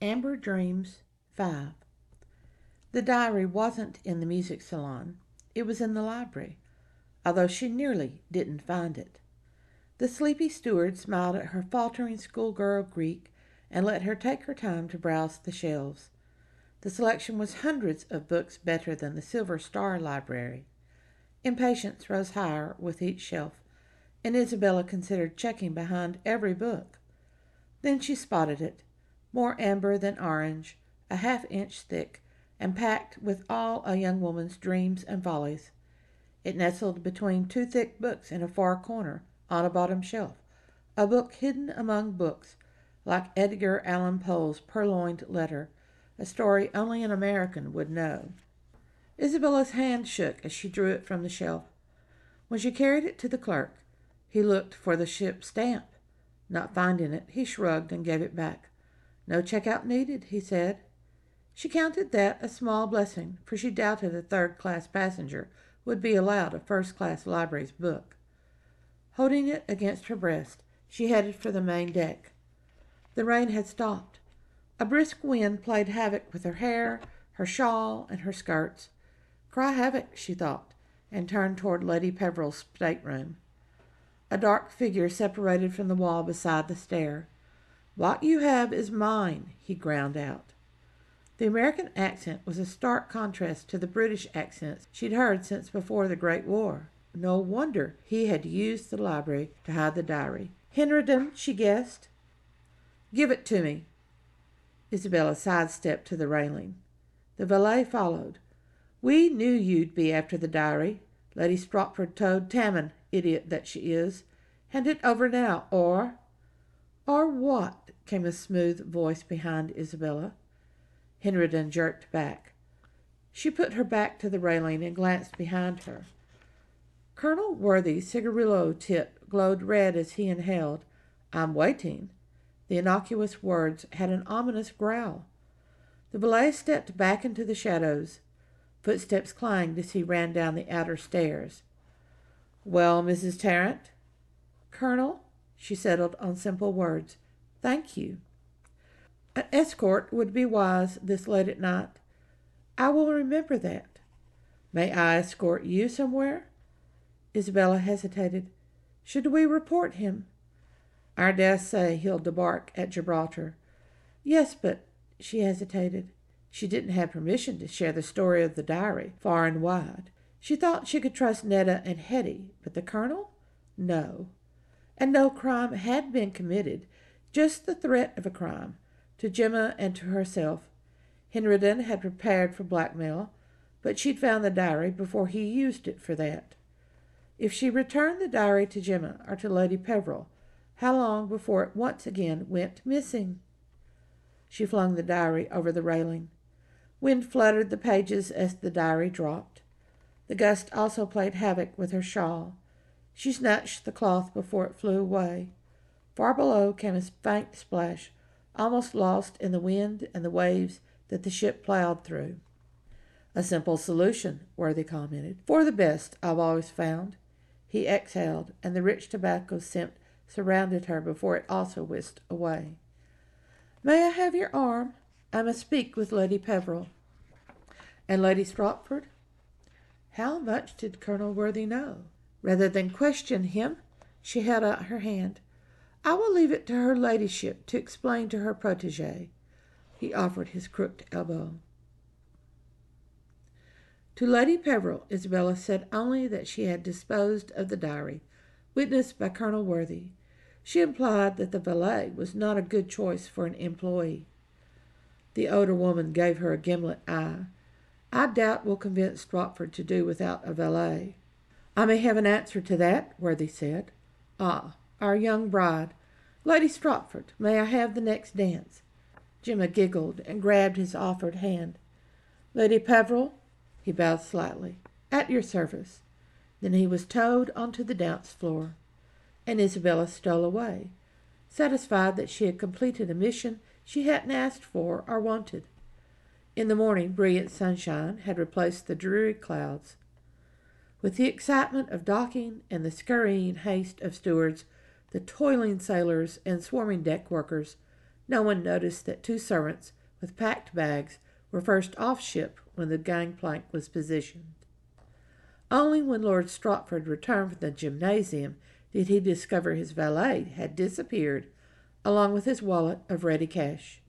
Amber Dreams 5. The diary wasn't in the music salon, it was in the library, although she nearly didn't find it. The sleepy steward smiled at her faltering schoolgirl Greek and let her take her time to browse the shelves. The selection was hundreds of books better than the Silver Star Library. Impatience rose higher with each shelf, and Isabella considered checking behind every book. Then she spotted it more amber than orange, a half inch thick, and packed with all a young woman's dreams and follies. It nestled between two thick books in a far corner on a bottom shelf, a book hidden among books, like Edgar Allan Poe's purloined letter, a story only an American would know. Isabella's hand shook as she drew it from the shelf. When she carried it to the clerk, he looked for the ship stamp. Not finding it, he shrugged and gave it back. No checkout needed, he said. She counted that a small blessing, for she doubted a third class passenger would be allowed a first class library's book. Holding it against her breast, she headed for the main deck. The rain had stopped. A brisk wind played havoc with her hair, her shawl, and her skirts. Cry havoc, she thought, and turned toward Lady Peveril's stateroom. A dark figure separated from the wall beside the stair. What you have is mine, he ground out. The American accent was a stark contrast to the British accents she'd heard since before the Great War. No wonder he had used the library to hide the diary. Henriden, she guessed. Give it to me. Isabella sidestepped to the railing. The valet followed. We knew you'd be after the diary. Lady Stropford told Tammon, idiot that she is. Hand it over now, or or what? came a smooth voice behind Isabella. Henriden jerked back. She put her back to the railing and glanced behind her. Colonel Worthy's cigarillo tip glowed red as he inhaled. I'm waiting. The innocuous words had an ominous growl. The valet stepped back into the shadows. Footsteps clanged as he ran down the outer stairs. Well, Mrs. Tarrant? Colonel, she settled on simple words. Thank you. An escort would be wise this late at night. I will remember that. May I escort you somewhere? Isabella hesitated. Should we report him? I dare say he'll debark at Gibraltar. Yes, but she hesitated. She didn't have permission to share the story of the diary far and wide. She thought she could trust Netta and Hetty, but the colonel? No and no crime had been committed, just the threat of a crime, to Gemma and to herself. Henriden had prepared for blackmail, but she'd found the diary before he used it for that. If she returned the diary to Gemma or to Lady Peveril, how long before it once again went missing? She flung the diary over the railing. Wind fluttered the pages as the diary dropped. The gust also played havoc with her shawl. She snatched the cloth before it flew away. Far below came a faint splash, almost lost in the wind and the waves that the ship plowed through. A simple solution, Worthy commented. For the best, I've always found. He exhaled, and the rich tobacco scent surrounded her before it also whisked away. May I have your arm? I must speak with Lady Peveril. And Lady Stropford? How much did Colonel Worthy know? Rather than question him, she held out her hand. I will leave it to her ladyship to explain to her protege. He offered his crooked elbow. To Lady Peveril, Isabella said only that she had disposed of the diary, witnessed by Colonel Worthy. She implied that the valet was not a good choice for an employee. The older woman gave her a gimlet eye. I doubt we'll convince Stropford to do without a valet. I may have an answer to that, Worthy said. Ah, our young bride. Lady Stropford, may I have the next dance? Gemma giggled and grabbed his offered hand. Lady Peveril, he bowed slightly, at your service. Then he was towed onto the dance floor, and Isabella stole away, satisfied that she had completed a mission she hadn't asked for or wanted. In the morning, brilliant sunshine had replaced the dreary clouds. With the excitement of docking and the scurrying haste of stewards, the toiling sailors, and swarming deck workers, No one noticed that two servants with packed bags were first off ship when the gangplank was positioned. Only when Lord Stropford returned from the gymnasium did he discover his valet had disappeared along with his wallet of ready cash.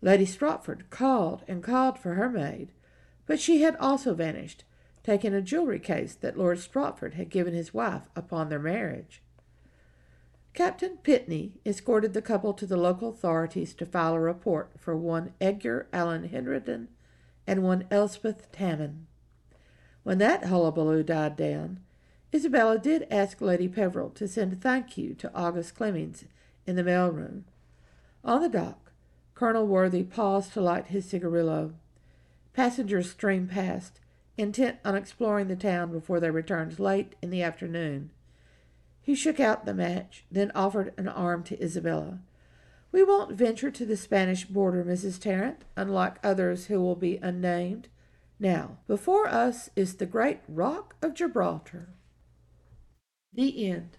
Lady Stropford called and called for her maid, but she had also vanished, taking a jewelry case that Lord Stropford had given his wife upon their marriage. Captain Pitney escorted the couple to the local authorities to file a report for one Edgar Allan Henderson and one Elspeth Tammon. When that hullabaloo died down, Isabella did ask Lady Peveril to send a thank you to August Clemmings in the mailroom. On the dock, Colonel Worthy paused to light his cigarillo. Passengers streamed past, intent on exploring the town before they returned late in the afternoon. He shook out the match, then offered an arm to Isabella. We won't venture to the Spanish border, Mrs. Tarrant, unlike others who will be unnamed. Now, before us is the great rock of Gibraltar. The end.